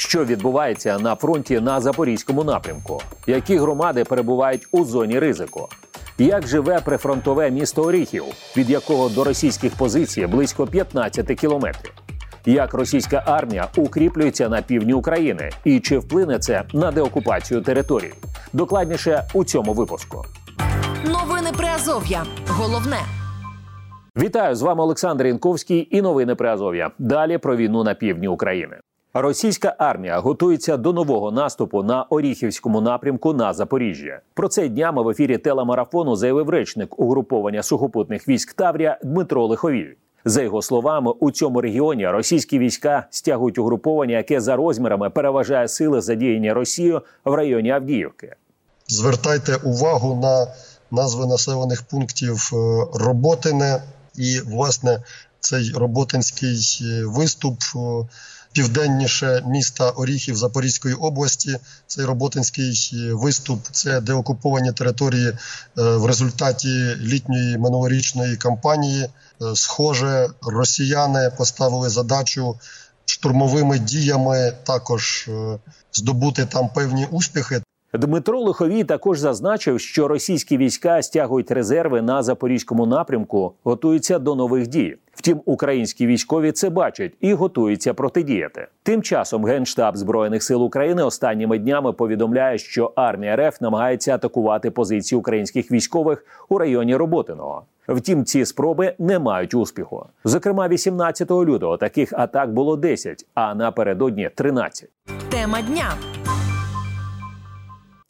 Що відбувається на фронті на запорізькому напрямку? Які громади перебувають у зоні ризику? Як живе прифронтове місто Оріхів, від якого до російських позицій близько 15 кілометрів? Як російська армія укріплюється на півдні України, і чи вплине це на деокупацію територій? Докладніше у цьому випуску. Новини Приазов'я. Головне. Вітаю з вами Олександр Янковський і новини Приазов'я. Далі про війну на півдні України. Російська армія готується до нового наступу на Оріхівському напрямку на Запоріжжя. Про це днями в ефірі телемарафону заявив речник угруповання сухопутних військ Таврія Дмитро Лиховіль. За його словами, у цьому регіоні російські війська стягують угруповання, яке за розмірами переважає сили задіяння Росією в районі Авдіївки. Звертайте увагу на назви населених пунктів е, Роботине і власне цей роботинський е, виступ е, південніше міста Оріхів Запорізької області. Цей роботинський виступ це деокуповані території в результаті літньої минулорічної кампанії. Схоже, росіяни поставили задачу штурмовими діями також здобути там певні успіхи. Дмитро Лиховій також зазначив, що російські війська стягують резерви на запорізькому напрямку, готуються до нових дій. Втім, українські військові це бачать і готуються протидіяти. Тим часом генштаб збройних сил України останніми днями повідомляє, що армія РФ намагається атакувати позиції українських військових у районі Роботиного. Втім, ці спроби не мають успіху. Зокрема, 18 лютого таких атак було 10, а напередодні 13. Тема дня.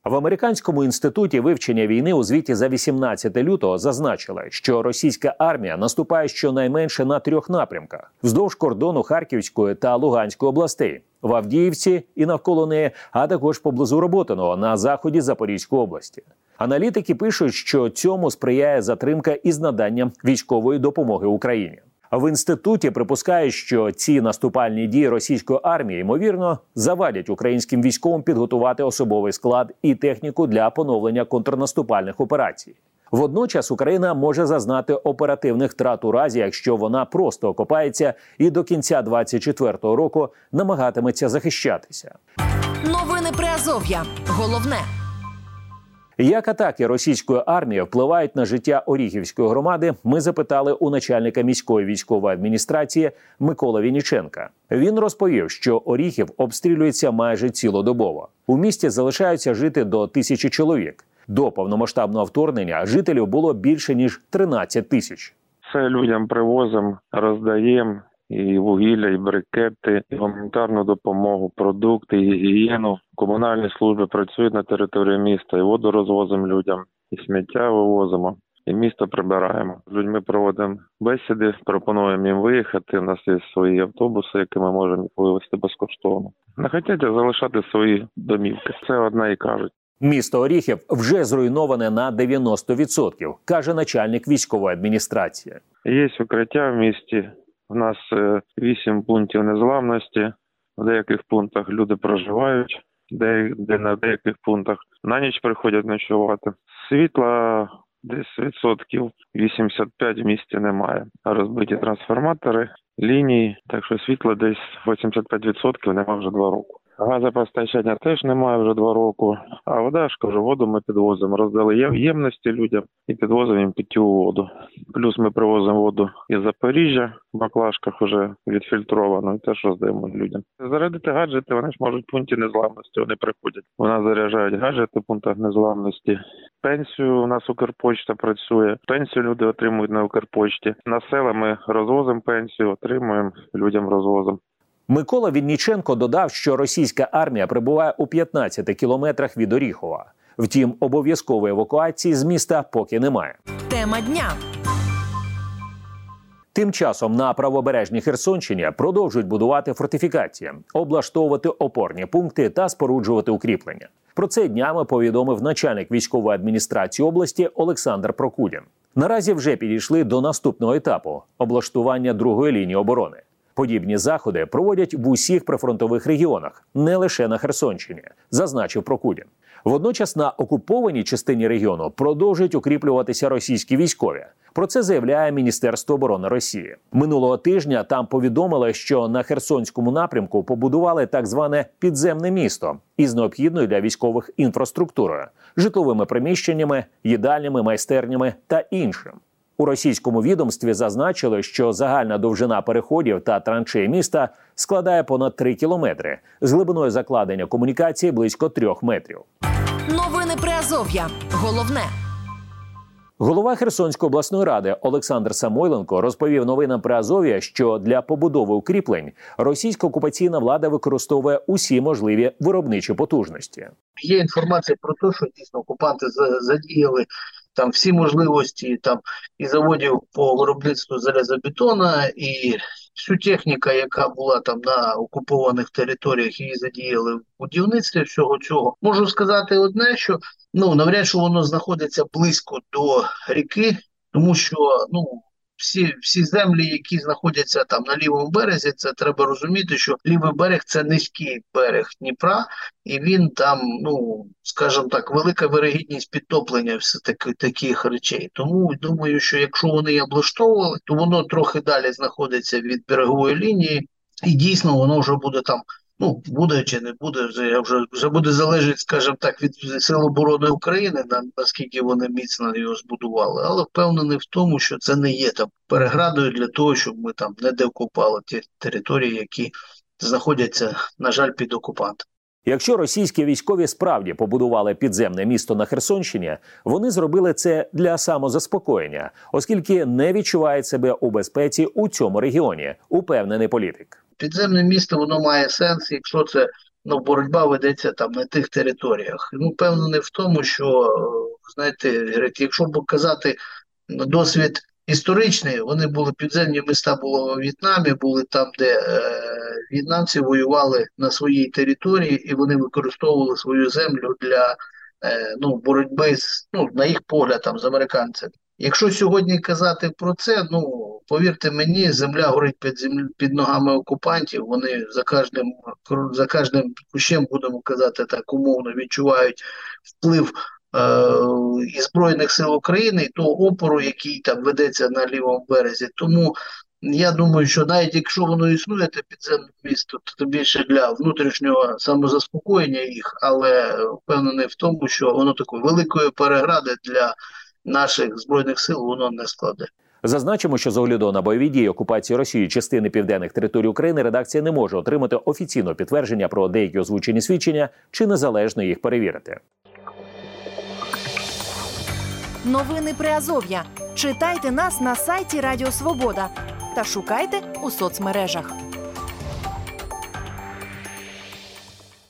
В американському інституті вивчення війни у звіті за 18 лютого зазначили, що російська армія наступає щонайменше на трьох напрямках вздовж кордону Харківської та Луганської областей, в Авдіївці і навколо неї, а також поблизу Роботиного на заході Запорізької області. Аналітики пишуть, що цьому сприяє затримка із наданням військової допомоги Україні. В інституті припускають, що ці наступальні дії російської армії ймовірно завадять українським військовим підготувати особовий склад і техніку для поновлення контрнаступальних операцій. Водночас Україна може зазнати оперативних втрат у разі, якщо вона просто окопається і до кінця 2024 року намагатиметься захищатися. Новини Приазов'я. Головне. Як атаки російської армії впливають на життя Оріхівської громади? Ми запитали у начальника міської військової адміністрації Микола Вініченка. Він розповів, що Оріхів обстрілюється майже цілодобово. У місті залишаються жити до тисячі чоловік. До повномасштабного вторгнення жителів було більше ніж 13 тисяч. Це людям привозимо, роздаємо і вугілля, і брикети, і гуманітарну допомогу, продукти, і гігієну. Комунальні служби працюють на території міста, і воду розвозимо людям, і сміття вивозимо. І місто прибираємо. З людьми проводимо бесіди, пропонуємо їм виїхати. У нас є свої автобуси, які ми можемо вивезти безкоштовно. Не хочуть залишати свої домівки. Це одне і кажуть. Місто Оріхів вже зруйноване на 90%, каже начальник військової адміністрації. Є укриття в місті. У нас е, вісім пунктів незламності. В деяких пунктах люди проживають, де, де на деяких пунктах на ніч приходять ночувати. Світла десь відсотків 85 в місті немає. Розбиті трансформатори, лінії, так що світла десь 85% немає вже два роки. Газопостачання теж немає вже два роки. А вода ж кажу, воду ми підвозимо. Роздали ємності людям і підвозимо їм питтєву воду. Плюс ми привозимо воду із Запоріжжя, в баклажках вже відфільтровано, і теж роздаємо людям. Зарядити гаджети, вони ж можуть в пункті незламності, вони приходять. Нас заряджають гаджети в пунктах незламності. Пенсію у нас Укрпочта працює. Пенсію люди отримують на Укрпочті. На села ми розвозимо пенсію, отримуємо, людям розвозимо. Микола Вінніченко додав, що російська армія прибуває у 15 кілометрах від Оріхова. Втім, обов'язкової евакуації з міста поки немає. Тема дня. Тим часом на правобережній Херсонщині продовжують будувати фортифікації, облаштовувати опорні пункти та споруджувати укріплення. Про це днями повідомив начальник військової адміністрації області Олександр Прокудін. Наразі вже підійшли до наступного етапу облаштування другої лінії оборони. Подібні заходи проводять в усіх прифронтових регіонах, не лише на Херсонщині, зазначив Прокудін. Водночас на окупованій частині регіону продовжують укріплюватися російські військові. Про це заявляє Міністерство оборони Росії. Минулого тижня там повідомили, що на Херсонському напрямку побудували так зване підземне місто із необхідною для військових інфраструктурою, житловими приміщеннями, їдальнями, майстернями та іншим. У російському відомстві зазначили, що загальна довжина переходів та траншей міста складає понад 3 кілометри з глибиною закладення комунікації близько 3 метрів. Новини Приазов'я. Головне. Голова Херсонської обласної ради Олександр Самойленко розповів новинам при Азов'я, що для побудови укріплень російська окупаційна влада використовує усі можливі виробничі потужності. Є інформація про те, що дійсно окупанти задіяли там всі можливості там і заводів по виробництву залізобетона, і всю техніку, яка була там на окупованих територіях, її задіяли в будівництві всього цього. Можу сказати одне, що ну навряд чи воно знаходиться близько до ріки, тому що ну всі всі землі, які знаходяться там на лівому березі, це треба розуміти, що лівий берег це низький берег Дніпра, і він там, ну скажімо так, велика вирогідність підтоплення все таки таких речей. Тому думаю, що якщо вони облаштовували, то воно трохи далі знаходиться від берегової лінії, і дійсно воно вже буде там Ну, буде чи не буде, вже вже вже буде залежати, скажімо так, від Сил оборони України, на, наскільки вони міцно його збудували, але впевнений в тому, що це не є там переградою для того, щоб ми там не деокупали ті території, які знаходяться, на жаль, під окупантом. Якщо російські військові справді побудували підземне місто на Херсонщині, вони зробили це для самозаспокоєння, оскільки не відчувають себе у безпеці у цьому регіоні, упевнений політик підземне місто воно має сенс, якщо це ну, боротьба ведеться там на тих територіях. Ну, впевнений в тому, що знаєте, якщо б казати досвід історичний, вони були підземні міста були у В'єтнамі, були там, де е, в'єтнамці воювали на своїй території, і вони використовували свою землю для е, ну, боротьби з ну, на їх погляд там з американцями. Якщо сьогодні казати про це, ну повірте мені, земля горить під землю під ногами окупантів. Вони за кожним за кожним кущем, будемо казати так, умовно відчувають вплив е, і збройних сил України і того опору, який там ведеться на лівому березі. Тому я думаю, що навіть якщо воно існує, те підземне місто, то більше для внутрішнього самозаспокоєння їх, але впевнений в тому, що воно такої великої перегради для наших збройних сил воно не складе. Зазначимо, що з огляду на бойові дії окупації Росії частини південних територій України редакція не може отримати офіційного підтвердження про деякі озвучені свідчення чи незалежно їх перевірити. Новини Приазов'я. Читайте нас на сайті Радіо Свобода та шукайте у соцмережах.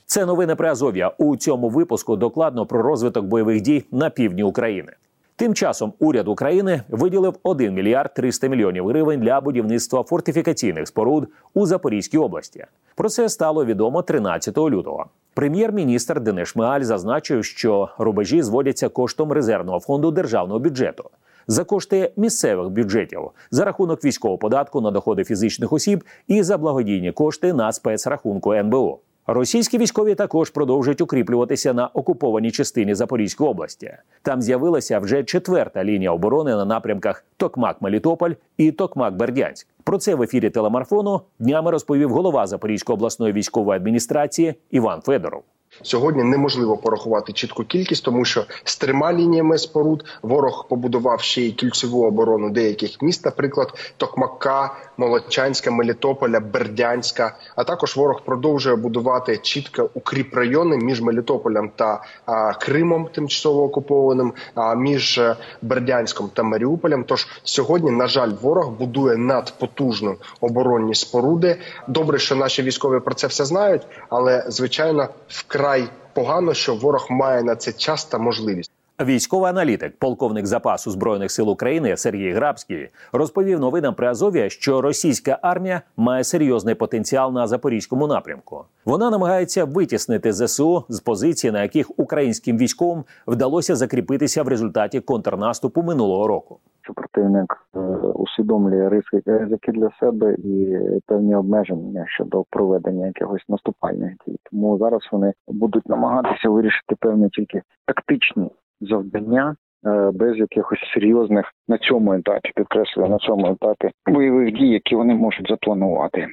Це новини Приазов'я. У цьому випуску докладно про розвиток бойових дій на півдні України. Тим часом уряд України виділив 1 мільярд 300 мільйонів гривень для будівництва фортифікаційних споруд у Запорізькій області. Про це стало відомо 13 лютого. Прем'єр-міністр Денис Шмигаль зазначив, що рубежі зводяться коштом резервного фонду державного бюджету. За кошти місцевих бюджетів за рахунок військового податку на доходи фізичних осіб і за благодійні кошти на спецрахунку НБУ. Російські військові також продовжують укріплюватися на окупованій частині Запорізької області. Там з'явилася вже четверта лінія оборони на напрямках Токмак-Мелітополь і Токмак-Бердянськ. Про це в ефірі телемарфону днями розповів голова Запорізької обласної військової адміністрації Іван Федоров. Сьогодні неможливо порахувати чітку кількість, тому що з трьома лініями споруд ворог побудував ще й кільцеву оборону деяких міст, наприклад, Токмака, Молочанська, Мелітополя, Бердянська. А також ворог продовжує будувати чітко укріп райони між Мелітополем та а, Кримом, тимчасово окупованим, а між е, Бердянськом та Маріуполем. Тож сьогодні, на жаль, ворог будує надпотужну оборонні споруди. Добре, що наші військові про це все знають, але звичайно вкрай погано, що ворог має на це час та можливість. Військовий аналітик, полковник запасу збройних сил України Сергій Грабський розповів новинам при Азов'я, що російська армія має серйозний потенціал на запорізькому напрямку. Вона намагається витіснити зсу з позицій, на яких українським військовим вдалося закріпитися в результаті контрнаступу минулого року. Противник е, усвідомлює риски ризики для себе і певні обмеження щодо проведення якихось наступальних дій. Тому зараз вони будуть намагатися вирішити певні тільки тактичні завдання. Е, без якихось серйозних на цьому етапі підкреслюю на цьому етапі бойових дій, які вони можуть запланувати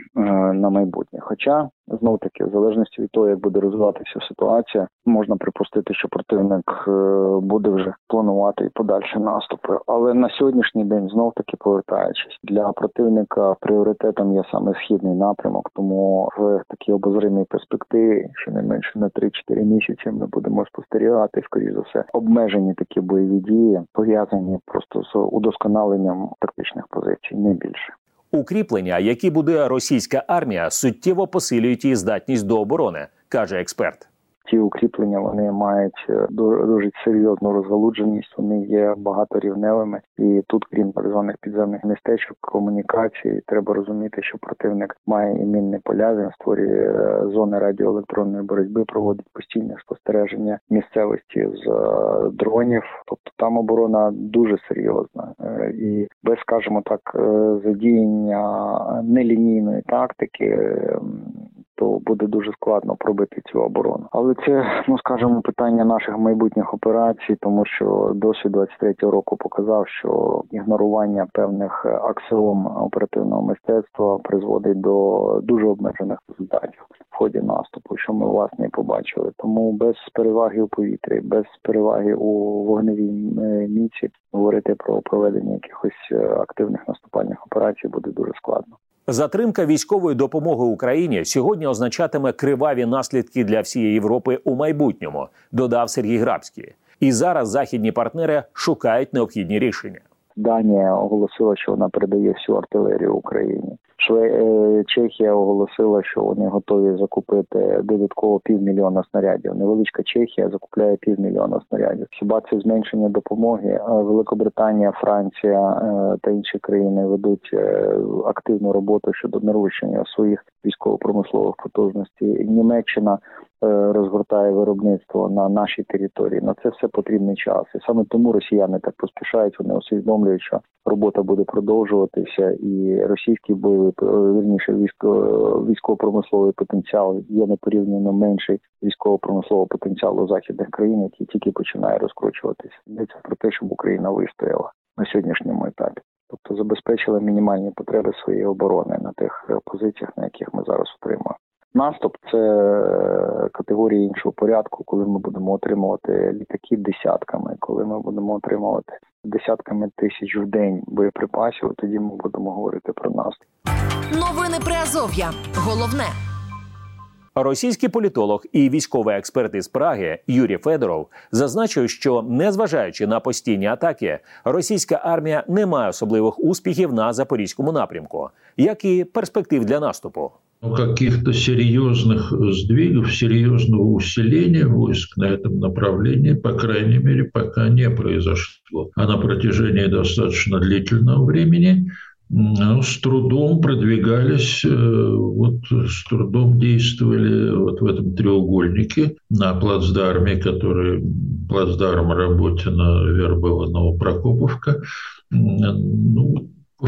на майбутнє. Хоча Знов таки, в залежності від того, як буде розвиватися ситуація, можна припустити, що противник е, буде вже планувати і подальші наступи. Але на сьогоднішній день знов таки повертаючись для противника пріоритетом є саме східний напрямок. Тому в такій обозримій перспективі, що не менше на 3-4 місяці, ми будемо спостерігати скоріш за все обмежені такі бойові дії, пов'язані просто з удосконаленням тактичних позицій, не більше. Укріплення, які будує російська армія, суттєво посилюють її здатність до оборони, каже експерт ті укріплення вони мають е, дуже серйозну розгалудженість. Вони є багаторівневими, і тут, крім так званих підземних містечок, комунікації, треба розуміти, що противник має імінне поля, він створює е, зони радіоелектронної боротьби, проводить постійне спостереження місцевості з е, дронів. Тобто там оборона дуже серйозна і без, скажімо так, задіяння нелінійної тактики то буде дуже складно пробити цю оборону. Але це, ну скажімо, питання наших майбутніх операцій, тому що досвід 23-го року показав, що ігнорування певних аксіом оперативного мистецтва призводить до дуже обмежених результатів в ході наступу, що ми власне і побачили. Тому без переваги у повітрі, без переваги у вогневій міці говорити про проведення якихось е, активних наступальних операцій буде дуже складно. Затримка військової допомоги Україні сьогодні означатиме криваві наслідки для всієї Європи у майбутньому, додав Сергій Грабський. І зараз західні партнери шукають необхідні рішення. Данія оголосила, що вона передає всю артилерію Україні. Шве... Е, Чехія оголосила, що вони готові закупити додатково півмільйона снарядів. Невеличка Чехія закупляє півмільйона снарядів. Хіба це зменшення допомоги? Великобританія, Франція е, та інші країни ведуть е, активну роботу щодо нарощення своїх військово-промислових потужностей. Німеччина розгортає виробництво на нашій території. На це все потрібний час, і саме тому росіяни так поспішають. Вони усвідомлюють, що робота буде продовжуватися, і російський бойовий вірніше військо військово-промисловий потенціал є непорівняно менший військово-промислового потенціалу західних країн, який тільки починає розкручуватися. Йдеться про те, щоб Україна вистояла на сьогоднішньому етапі, тобто забезпечила мінімальні потреби своєї оборони на тих позиціях, на яких ми зараз отримуємо. Наступ це категорії іншого порядку, коли ми будемо отримувати літаки десятками, коли ми будемо отримувати десятками тисяч в день боєприпасів. Тоді ми будемо говорити про наступ. Новини Приазов'я. Головне. Російський політолог і військовий експерт із Праги Юрій Федоров зазначив, що незважаючи на постійні атаки, російська армія не має особливих успіхів на запорізькому напрямку, як і перспектив для наступу. Но каких-то серьезных сдвигов, серьезного усиления войск на этом направлении, по крайней мере, пока не произошло. А на протяжении достаточно длительного времени ну, с трудом продвигались, э, вот с трудом действовали вот в этом треугольнике на плацдарме, который плацдарм Работина, Вербова, Новопрокоповка.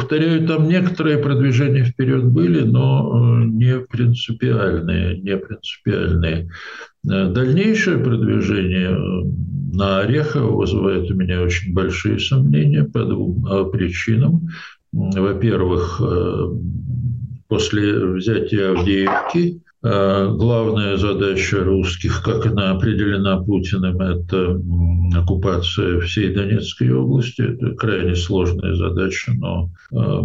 Повторяю, там некоторые продвижения вперед были, но э, не принципиальные, не принципиальные. Э, дальнейшее продвижение э, на Орехово вызывает у меня очень большие сомнения по двум причинам. Во-первых, после взятия Авдеевки главная задача русских, как она определена Путиным, это оккупация всей Донецкой области. Это крайне сложная задача, но, э,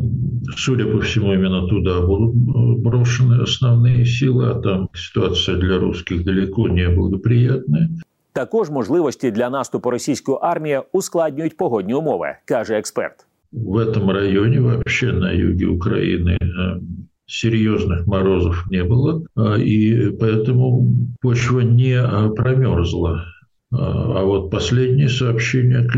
судя по всему, именно туда будут брошены основные силы, а там ситуация для русских далеко не благоприятная. Також можливості для наступу російської армії ускладнюють погодні умови, каже експерт. В этом районе, вообще на юге Украины, э, серьезных морозов не было, а, и поэтому почва не а, промерзла. А, а вот последние сообщения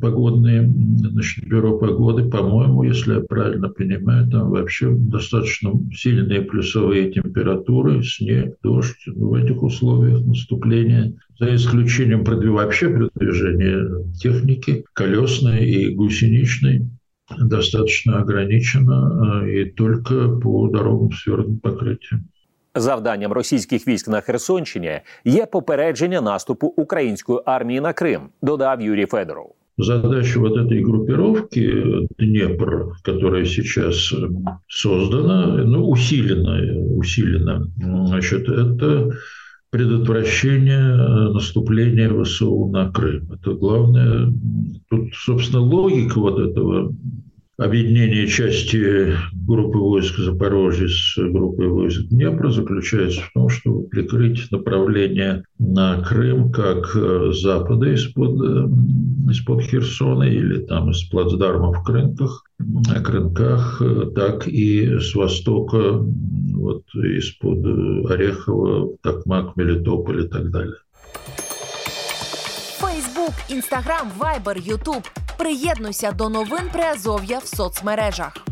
погодные, значит, бюро погоды, по-моему, если я правильно понимаю, там вообще достаточно сильные плюсовые температуры, снег, дождь ну, в этих условиях наступления, за исключением вообще продвижения техники колесной и гусеничной достаточно ограничена и только по дорогам с твердым покрытием. Завданням російських військ на Херсонщині є попередження наступу української армії на Крим, додав Юрій Федоров. Задача вот этой группировки Днепр, которая сейчас создана, ну, усилена, усилена, значит, это предотвращение наступления ВСУ на Крым. Это главное. Тут, собственно, логика вот этого объединение части группы войск Запорожья с группой войск Днепра заключается в том, чтобы прикрыть направление на Крым как с запада из-под, из-под Херсона или там из плацдарма в Крынках, Крынках, так и с востока, вот из-под Орехова, Токмак, Мелитополь и так далее. Фейсбук, Інстаграм, Вайбер, Ютуб. Приєднуйся до новин Приазов'я в соцмережах.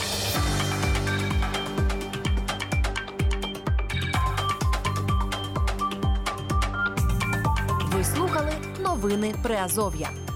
Новини Приазов'я.